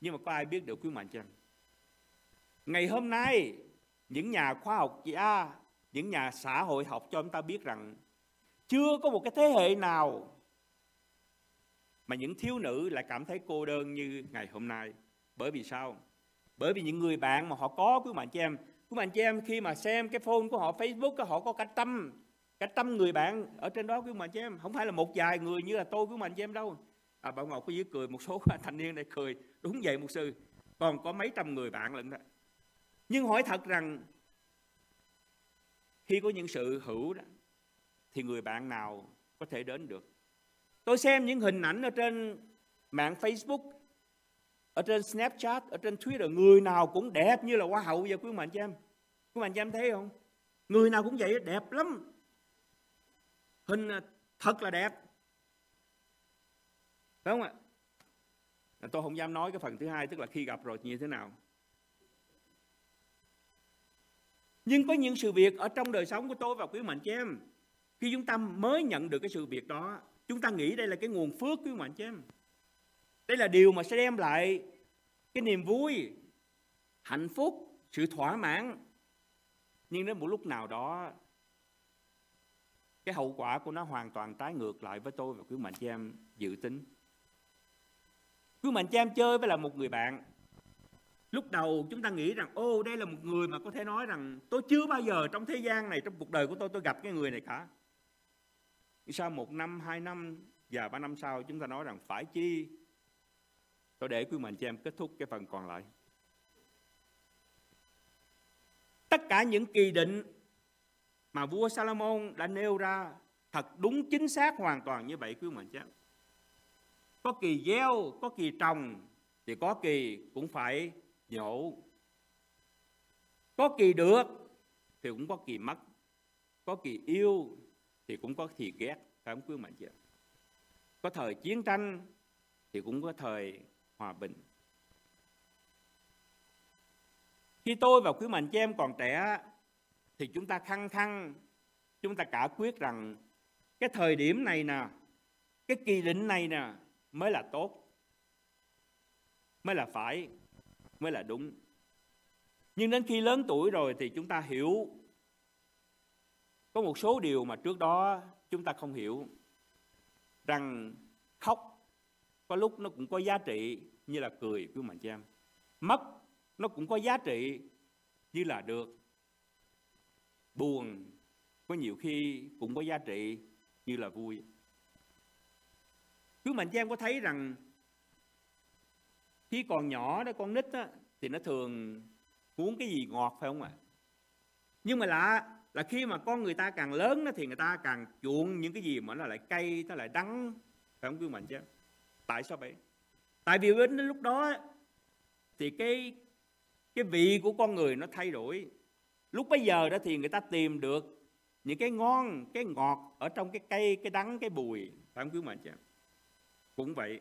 Nhưng mà có ai biết được quý mạnh chưa ngày hôm nay, những nhà khoa học gia, những nhà xã hội học cho chúng ta biết rằng chưa có một cái thế hệ nào mà những thiếu nữ lại cảm thấy cô đơn như ngày hôm nay. Bởi vì sao? Bởi vì những người bạn mà họ có quý mạnh chị em quý mạnh chị em khi mà xem cái phone của họ, Facebook, họ có cả trăm cả trăm người bạn ở trên đó quý bạn chị em. Không phải là một vài người như là tôi quý bạn chị em đâu. À, bảo ngọc có dưới cười một số thanh niên đây cười đúng vậy một sư. Còn có mấy trăm người bạn lận đó. Nhưng hỏi thật rằng khi có những sự hữu đó thì người bạn nào có thể đến được? Tôi xem những hình ảnh ở trên mạng Facebook ở trên Snapchat ở trên Twitter người nào cũng đẹp như là hoa hậu vậy quý mạnh chị em. Quý mạnh chị em thấy không? Người nào cũng vậy đẹp lắm hình à, thật là đẹp. Phải không ạ? Tôi không dám nói cái phần thứ hai, tức là khi gặp rồi như thế nào. Nhưng có những sự việc ở trong đời sống của tôi và quý mạnh chị em, khi chúng ta mới nhận được cái sự việc đó, chúng ta nghĩ đây là cái nguồn phước quý mạnh chị em. Đây là điều mà sẽ đem lại cái niềm vui, hạnh phúc, sự thỏa mãn. Nhưng đến một lúc nào đó cái hậu quả của nó hoàn toàn trái ngược lại với tôi và quý mạnh cho em dự tính. Quý mạnh cho em chơi với là một người bạn. Lúc đầu chúng ta nghĩ rằng, ô, đây là một người mà có thể nói rằng tôi chưa bao giờ trong thế gian này, trong cuộc đời của tôi tôi gặp cái người này cả. Sau một năm, hai năm và ba năm sau, chúng ta nói rằng phải chi? Tôi để quý mạnh cho em kết thúc cái phần còn lại. Tất cả những kỳ định mà vua Salomon đã nêu ra thật đúng chính xác hoàn toàn như vậy quý mạnh chị có kỳ gieo, có kỳ trồng, thì có kỳ cũng phải nhổ. Có kỳ được, thì cũng có kỳ mất. Có kỳ yêu, thì cũng có kỳ ghét. Phải không quý mạnh chị có thời chiến tranh, thì cũng có thời hòa bình. Khi tôi và quý mạnh chị em còn trẻ thì chúng ta khăng khăng, chúng ta cả quyết rằng cái thời điểm này nè, cái kỳ định này nè mới là tốt, mới là phải, mới là đúng. Nhưng đến khi lớn tuổi rồi thì chúng ta hiểu, có một số điều mà trước đó chúng ta không hiểu, rằng khóc có lúc nó cũng có giá trị như là cười quý mạnh chị em mất nó cũng có giá trị như là được buồn. Có nhiều khi cũng có giá trị như là vui. Chú mạnh giang có thấy rằng khi còn nhỏ đó con nít á, thì nó thường muốn cái gì ngọt phải không ạ? Nhưng mà lạ là khi mà con người ta càng lớn đó, thì người ta càng chuộng những cái gì mà nó lại cay nó lại đắng phải không quý mạnh chứ tại sao vậy? Tại vì đến lúc đó thì cái cái vị của con người nó thay đổi lúc bây giờ đó thì người ta tìm được những cái ngon, cái ngọt ở trong cái cây, cái đắng, cái bùi phải không quý mạnh chứ cũng vậy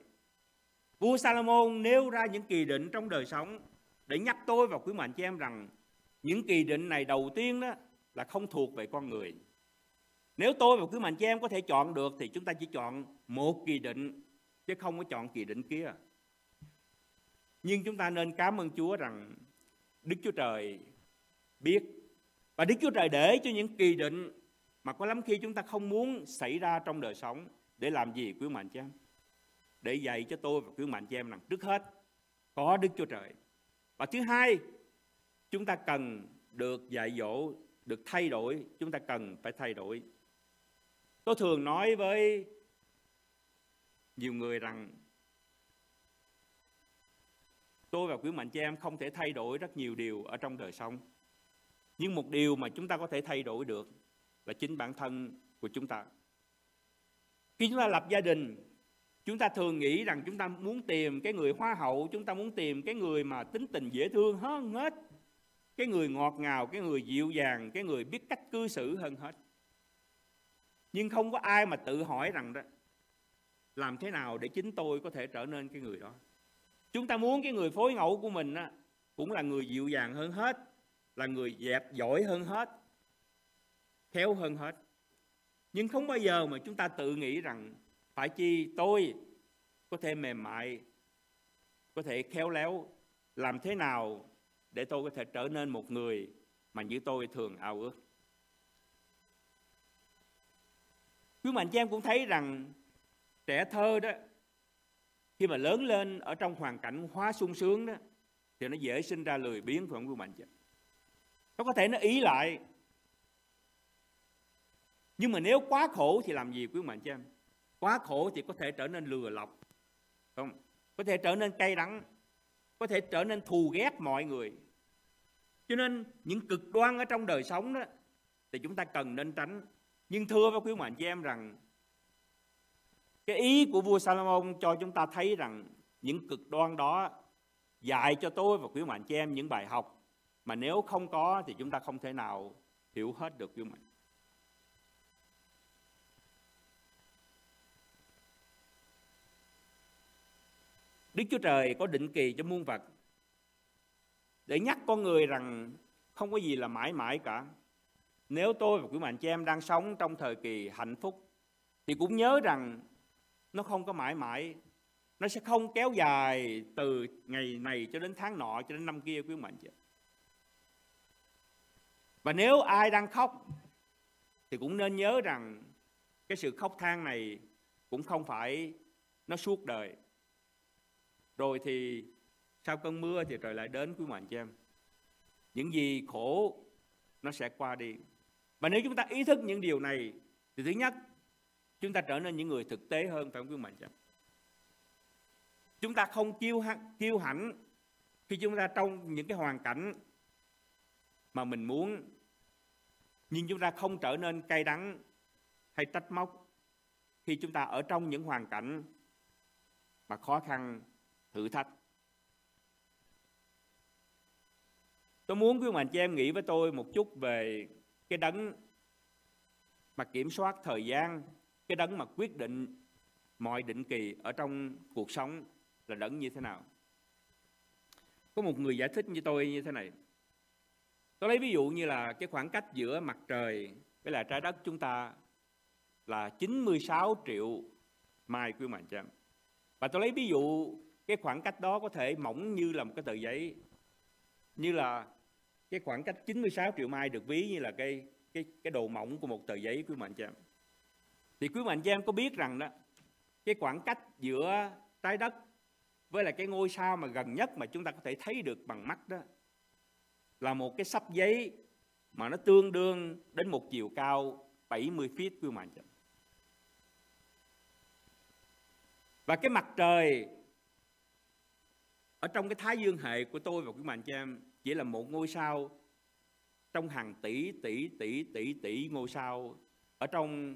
Vua Salomon nêu ra những kỳ định trong đời sống để nhắc tôi và quý mạnh chị em rằng những kỳ định này đầu tiên đó là không thuộc về con người. Nếu tôi và quý mạnh chị em có thể chọn được thì chúng ta chỉ chọn một kỳ định chứ không có chọn kỳ định kia. Nhưng chúng ta nên cảm ơn Chúa rằng Đức Chúa Trời biết và Đức Chúa Trời để cho những kỳ định mà có lắm khi chúng ta không muốn xảy ra trong đời sống để làm gì quý mạnh cho em? Để dạy cho tôi và quý mạnh cho em rằng trước hết có Đức Chúa Trời. Và thứ hai, chúng ta cần được dạy dỗ, được thay đổi, chúng ta cần phải thay đổi. Tôi thường nói với nhiều người rằng tôi và quý mạnh cho em không thể thay đổi rất nhiều điều ở trong đời sống. Nhưng một điều mà chúng ta có thể thay đổi được là chính bản thân của chúng ta. Khi chúng ta lập gia đình, chúng ta thường nghĩ rằng chúng ta muốn tìm cái người hoa hậu, chúng ta muốn tìm cái người mà tính tình dễ thương hơn hết. Cái người ngọt ngào, cái người dịu dàng, cái người biết cách cư xử hơn hết. Nhưng không có ai mà tự hỏi rằng đó làm thế nào để chính tôi có thể trở nên cái người đó. Chúng ta muốn cái người phối ngẫu của mình á, cũng là người dịu dàng hơn hết, là người dẹp giỏi hơn hết, khéo hơn hết. Nhưng không bao giờ mà chúng ta tự nghĩ rằng phải chi tôi có thể mềm mại, có thể khéo léo, làm thế nào để tôi có thể trở nên một người mà như tôi thường ao ước. Quý mạnh chị em cũng thấy rằng trẻ thơ đó khi mà lớn lên ở trong hoàn cảnh hóa sung sướng đó thì nó dễ sinh ra lười biếng phải không quý mạnh chị nó có thể nó ý lại. Nhưng mà nếu quá khổ thì làm gì quý mạnh chị em? Quá khổ thì có thể trở nên lừa lọc không? Có thể trở nên cay đắng, có thể trở nên thù ghét mọi người. Cho nên những cực đoan ở trong đời sống đó thì chúng ta cần nên tránh. Nhưng thưa với quý mạnh chị em rằng, cái ý của vua Salomon cho chúng ta thấy rằng những cực đoan đó dạy cho tôi và quý mạnh chị em những bài học mà nếu không có thì chúng ta không thể nào hiểu hết được quý mạnh. Đức Chúa Trời có định kỳ cho muôn vật để nhắc con người rằng không có gì là mãi mãi cả. Nếu tôi và quý mạnh chị em đang sống trong thời kỳ hạnh phúc thì cũng nhớ rằng nó không có mãi mãi nó sẽ không kéo dài từ ngày này cho đến tháng nọ, cho đến năm kia, quý mạnh chị và nếu ai đang khóc, thì cũng nên nhớ rằng cái sự khóc than này cũng không phải nó suốt đời. Rồi thì sau cơn mưa thì trời lại đến quý mạnh cho em. Những gì khổ nó sẽ qua đi. Và nếu chúng ta ý thức những điều này, thì thứ nhất, chúng ta trở nên những người thực tế hơn, phải không quý mạnh cho em? Chúng ta không kiêu kiêu hãnh khi chúng ta trong những cái hoàn cảnh mà mình muốn nhưng chúng ta không trở nên cay đắng hay trách móc khi chúng ta ở trong những hoàn cảnh mà khó khăn, thử thách. Tôi muốn quý bạn chị em nghĩ với tôi một chút về cái đấng mà kiểm soát thời gian, cái đấng mà quyết định mọi định kỳ ở trong cuộc sống là đấng như thế nào. Có một người giải thích như tôi như thế này tôi lấy ví dụ như là cái khoảng cách giữa mặt trời với là trái đất chúng ta là 96 triệu mai quý mạnh cho và tôi lấy ví dụ cái khoảng cách đó có thể mỏng như là một cái tờ giấy, như là cái khoảng cách 96 triệu mai được ví như là cái cái cái độ mỏng của một tờ giấy quý mạnh cho em thì quý mạnh cho em có biết rằng đó, cái khoảng cách giữa trái đất với là cái ngôi sao mà gần nhất mà chúng ta có thể thấy được bằng mắt đó là một cái sắp giấy mà nó tương đương đến một chiều cao 70 feet quý mạnh cho và cái mặt trời ở trong cái thái dương hệ của tôi và quý mạnh cho em chỉ là một ngôi sao trong hàng tỷ tỷ tỷ tỷ tỷ ngôi sao ở trong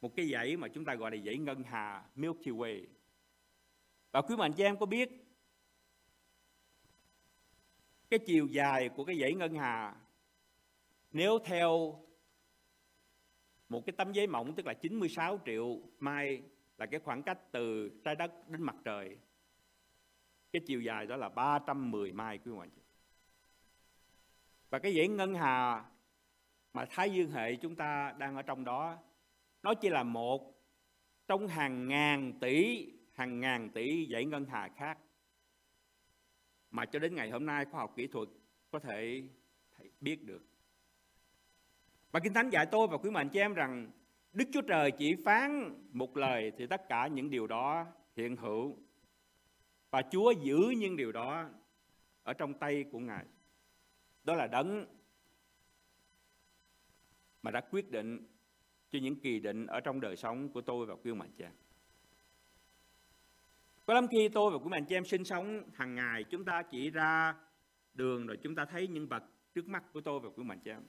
một cái dãy mà chúng ta gọi là dãy ngân hà Milky Way. Và quý mạnh cho em có biết cái chiều dài của cái dãy ngân hà nếu theo một cái tấm giấy mỏng, tức là 96 triệu mai là cái khoảng cách từ trái đất đến mặt trời. Cái chiều dài đó là 310 mai, quý mạnh. Và cái dãy ngân hà mà thái dương hệ chúng ta đang ở trong đó, nó chỉ là một trong hàng ngàn tỷ, hàng ngàn tỷ dãy ngân hà khác mà cho đến ngày hôm nay, khoa học kỹ thuật có thể biết được và Kinh Thánh dạy tôi và quý mệnh chị em rằng, Đức Chúa Trời chỉ phán một lời thì tất cả những điều đó hiện hữu. Và Chúa giữ những điều đó ở trong tay của Ngài. Đó là đấng mà đã quyết định cho những kỳ định ở trong đời sống của tôi và quý mệnh chị em. Có lắm khi tôi và quý anh chị em sinh sống hàng ngày, chúng ta chỉ ra đường rồi chúng ta thấy những vật trước mắt của tôi và quý anh chị em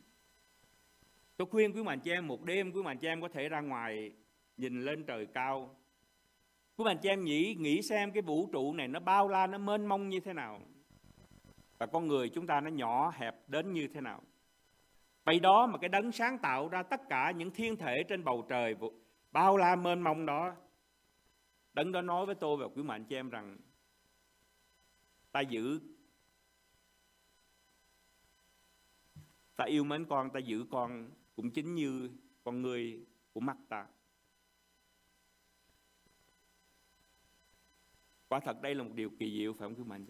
Tôi khuyên quý anh chị em một đêm quý anh chị em có thể ra ngoài nhìn lên trời cao. Quý anh chị em nghĩ nghĩ xem cái vũ trụ này nó bao la, nó mênh mông như thế nào. Và con người chúng ta nó nhỏ hẹp đến như thế nào. Vậy đó mà cái đấng sáng tạo ra tất cả những thiên thể trên bầu trời bao la mênh mông đó. Đấng đó nói với tôi và quý mạnh chị em rằng ta giữ ta yêu mến con ta giữ con cũng chính như con người của mắt ta. Quả thật đây là một điều kỳ diệu phải không quý mạnh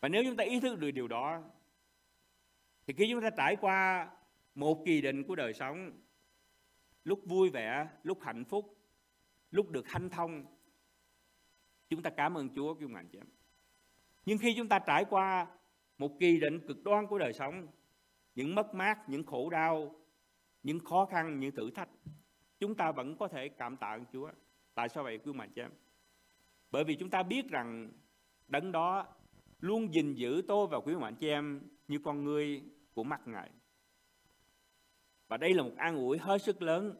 Và nếu chúng ta ý thức được điều đó thì khi chúng ta trải qua một kỳ định của đời sống lúc vui vẻ, lúc hạnh phúc, lúc được hanh thông chúng ta cảm ơn Chúa quý mạnh chị Nhưng khi chúng ta trải qua một kỳ định cực đoan của đời sống những mất mát, những khổ đau, những khó khăn, những thử thách, chúng ta vẫn có thể cảm tạ ơn Chúa. Tại sao vậy quý mạnh chị em? Bởi vì chúng ta biết rằng đấng đó luôn gìn giữ tôi và quý mạnh chị em như con người của mắt Ngài. Và đây là một an ủi hết sức lớn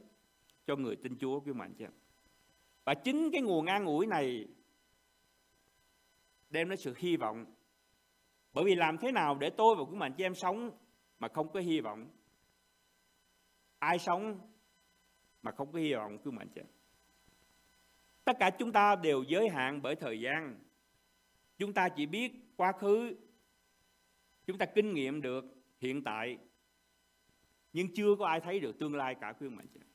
cho người tin Chúa quý mạnh chị em. Và chính cái nguồn an ủi này đem đến sự hy vọng. Bởi vì làm thế nào để tôi và quý mạnh chị em sống mà không có hy vọng? Ai sống mà không có hy vọng quý mạnh chết tất cả chúng ta đều giới hạn bởi thời gian. Chúng ta chỉ biết quá khứ. Chúng ta kinh nghiệm được hiện tại. Nhưng chưa có ai thấy được tương lai cả quý mạnh chết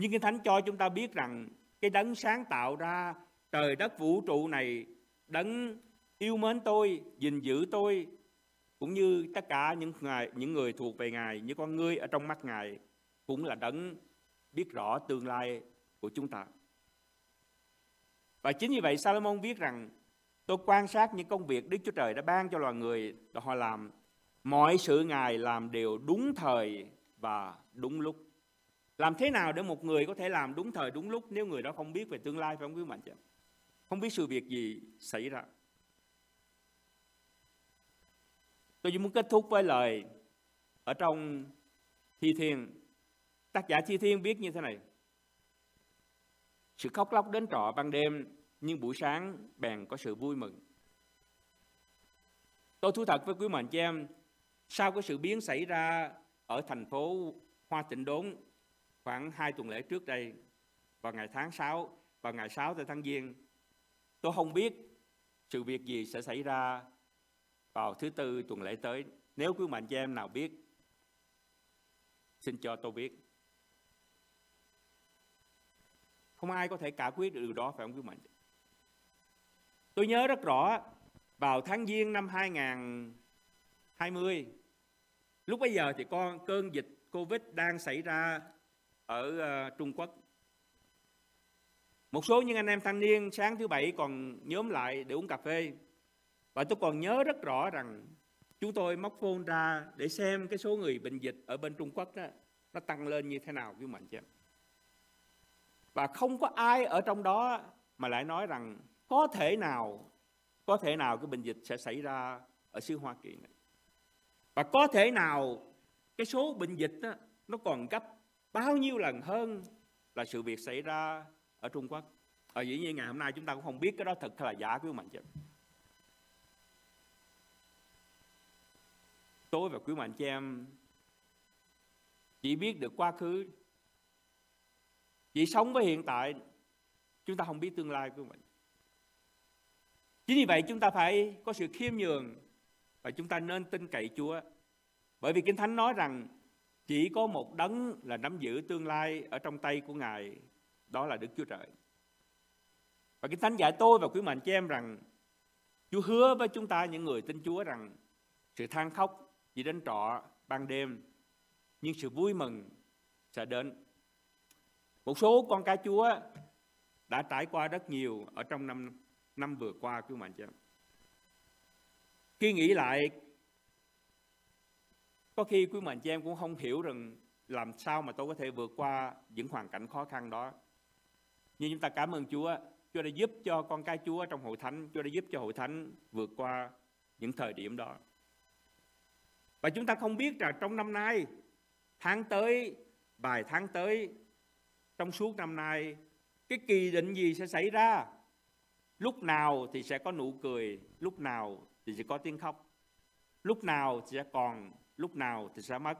nhưng kinh thánh cho chúng ta biết rằng cái đấng sáng tạo ra trời đất vũ trụ này đấng yêu mến tôi gìn giữ tôi cũng như tất cả những người, những người thuộc về Ngài, như con ngươi ở trong mắt Ngài cũng là đấng biết rõ tương lai của chúng ta. Và chính vì vậy Salomon viết rằng tôi quan sát những công việc Đức Chúa Trời đã ban cho loài người họ làm mọi sự Ngài làm đều đúng thời và đúng lúc. Làm thế nào để một người có thể làm đúng thời đúng lúc nếu người đó không biết về tương lai phải không quý mạnh chứ? Không biết sự việc gì xảy ra. Tôi chỉ muốn kết thúc với lời ở trong Thi Thiên. Tác giả Thi Thiên viết như thế này. Sự khóc lóc đến trọ ban đêm, nhưng buổi sáng bèn có sự vui mừng. Tôi thú thật với quý mạnh chị em, sau cái sự biến xảy ra ở thành phố Hoa Tịnh Đốn khoảng hai tuần lễ trước đây, vào ngày tháng 6, vào ngày 6 tháng Giêng, tôi không biết sự việc gì sẽ xảy ra vào thứ tư tuần lễ tới. Nếu quý mạnh cho em nào biết, xin cho tôi biết. Không ai có thể cả quyết được điều đó phải không quý mạnh? Tôi nhớ rất rõ vào tháng Giêng năm 2020 lúc bây giờ thì con cơn dịch Covid đang xảy ra ở uh, Trung Quốc. Một số những anh em thanh niên sáng thứ bảy còn nhóm lại để uống cà phê. Và tôi còn nhớ rất rõ rằng chúng tôi móc phone ra để xem cái số người bệnh dịch ở bên Trung Quốc đó, nó tăng lên như thế nào quý mạnh chứ. Và không có ai ở trong đó mà lại nói rằng có thể nào có thể nào cái bệnh dịch sẽ xảy ra ở xứ Hoa Kỳ này. Và có thể nào cái số bệnh dịch đó, nó còn gấp bao nhiêu lần hơn là sự việc xảy ra ở Trung Quốc. Ở dĩ nhiên ngày hôm nay chúng ta cũng không biết cái đó thật hay là giả, quý mạnh chứ. tôi và quý mạnh chị em chỉ biết được quá khứ, chỉ sống với hiện tại, chúng ta không biết tương lai của mình chính vì vậy chúng ta phải có sự khiêm nhường và chúng ta nên tin cậy Chúa Bởi vì Kinh Thánh nói rằng chỉ có một đấng là nắm giữ tương lai ở trong tay của Ngài, đó là Đức Chúa Trời. Và Kinh Thánh dạy tôi và quý mạnh chị em rằng Chúa hứa với chúng ta những người tin Chúa rằng sự than khóc chỉ đến trọ ban đêm, nhưng sự vui mừng sẽ đến. Một số con cái Chúa đã trải qua rất nhiều ở trong năm năm vừa qua quý mạnh chị em. Khi nghĩ lại có khi quý mệnh chị em cũng không hiểu rằng làm sao mà tôi có thể vượt qua những hoàn cảnh khó khăn đó. Nhưng chúng ta cảm ơn Chúa, Chúa đã giúp cho con cái Chúa trong hội thánh, Chúa đã giúp cho hội thánh vượt qua những thời điểm đó. Và chúng ta không biết rằng trong năm nay, tháng tới, vài tháng tới, trong suốt năm nay, cái kỳ định gì sẽ xảy ra? Lúc nào thì sẽ có nụ cười, lúc nào thì sẽ có tiếng khóc. Lúc nào thì sẽ còn, lúc nào thì sẽ mất.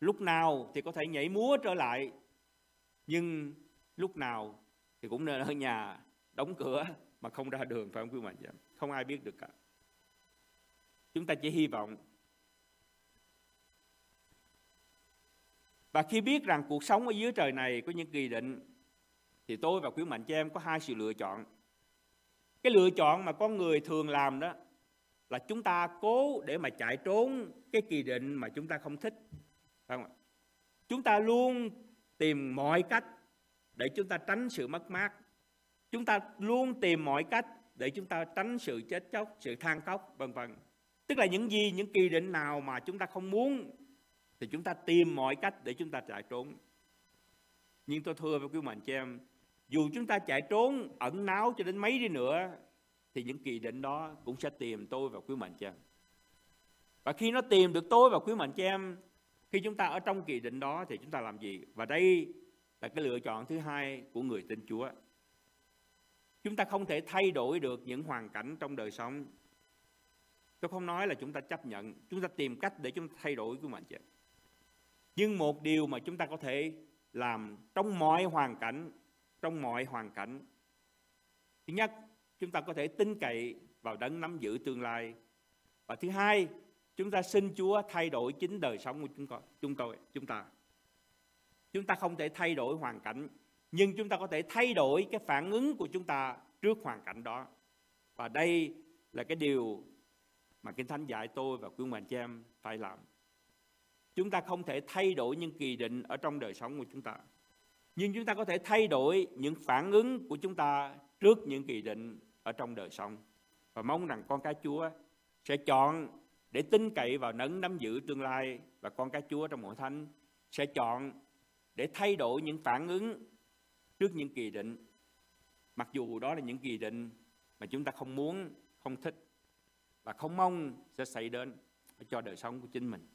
Lúc nào thì có thể nhảy múa trở lại. Nhưng lúc nào thì cũng nên ở nhà đóng cửa mà không ra đường, phải không quý mạnh Không ai biết được cả. Chúng ta chỉ hy vọng Và khi biết rằng cuộc sống ở dưới trời này có những kỳ định, thì tôi và quý mạnh cho em có hai sự lựa chọn. Cái lựa chọn mà con người thường làm đó là chúng ta cố để mà chạy trốn cái kỳ định mà chúng ta không thích. Phải không ạ? Chúng ta luôn tìm mọi cách để chúng ta tránh sự mất mát. Chúng ta luôn tìm mọi cách để chúng ta tránh sự chết chóc, sự than khóc, vân vân. Tức là những gì, những kỳ định nào mà chúng ta không muốn thì chúng ta tìm mọi cách để chúng ta chạy trốn. Nhưng tôi thưa với quý mạnh chị em, dù chúng ta chạy trốn ẩn náu cho đến mấy đi nữa thì những kỳ định đó cũng sẽ tìm tôi và quý mạnh cho em. Và khi nó tìm được tôi và quý mạnh cho em, khi chúng ta ở trong kỳ định đó thì chúng ta làm gì? Và đây là cái lựa chọn thứ hai của người tin Chúa. Chúng ta không thể thay đổi được những hoàn cảnh trong đời sống. Tôi không nói là chúng ta chấp nhận, chúng ta tìm cách để chúng ta thay đổi của mình chị. Nhưng một điều mà chúng ta có thể làm trong mọi hoàn cảnh, trong mọi hoàn cảnh. Thứ nhất, chúng ta có thể tin cậy vào đấng nắm giữ tương lai. Và thứ hai, chúng ta xin Chúa thay đổi chính đời sống của chúng tôi, chúng tôi, chúng ta. Chúng ta không thể thay đổi hoàn cảnh, nhưng chúng ta có thể thay đổi cái phản ứng của chúng ta trước hoàn cảnh đó. Và đây là cái điều mà Kinh Thánh dạy tôi và quý mạnh chị em phải làm. Chúng ta không thể thay đổi những kỳ định ở trong đời sống của chúng ta. Nhưng chúng ta có thể thay đổi những phản ứng của chúng ta trước những kỳ định ở trong đời sống. Và mong rằng con cái Chúa sẽ chọn để tin cậy vào nấng nắm giữ tương lai và con cái Chúa trong hội thánh sẽ chọn để thay đổi những phản ứng trước những kỳ định. Mặc dù đó là những kỳ định mà chúng ta không muốn, không thích và không mong sẽ xảy đến cho đời sống của chính mình.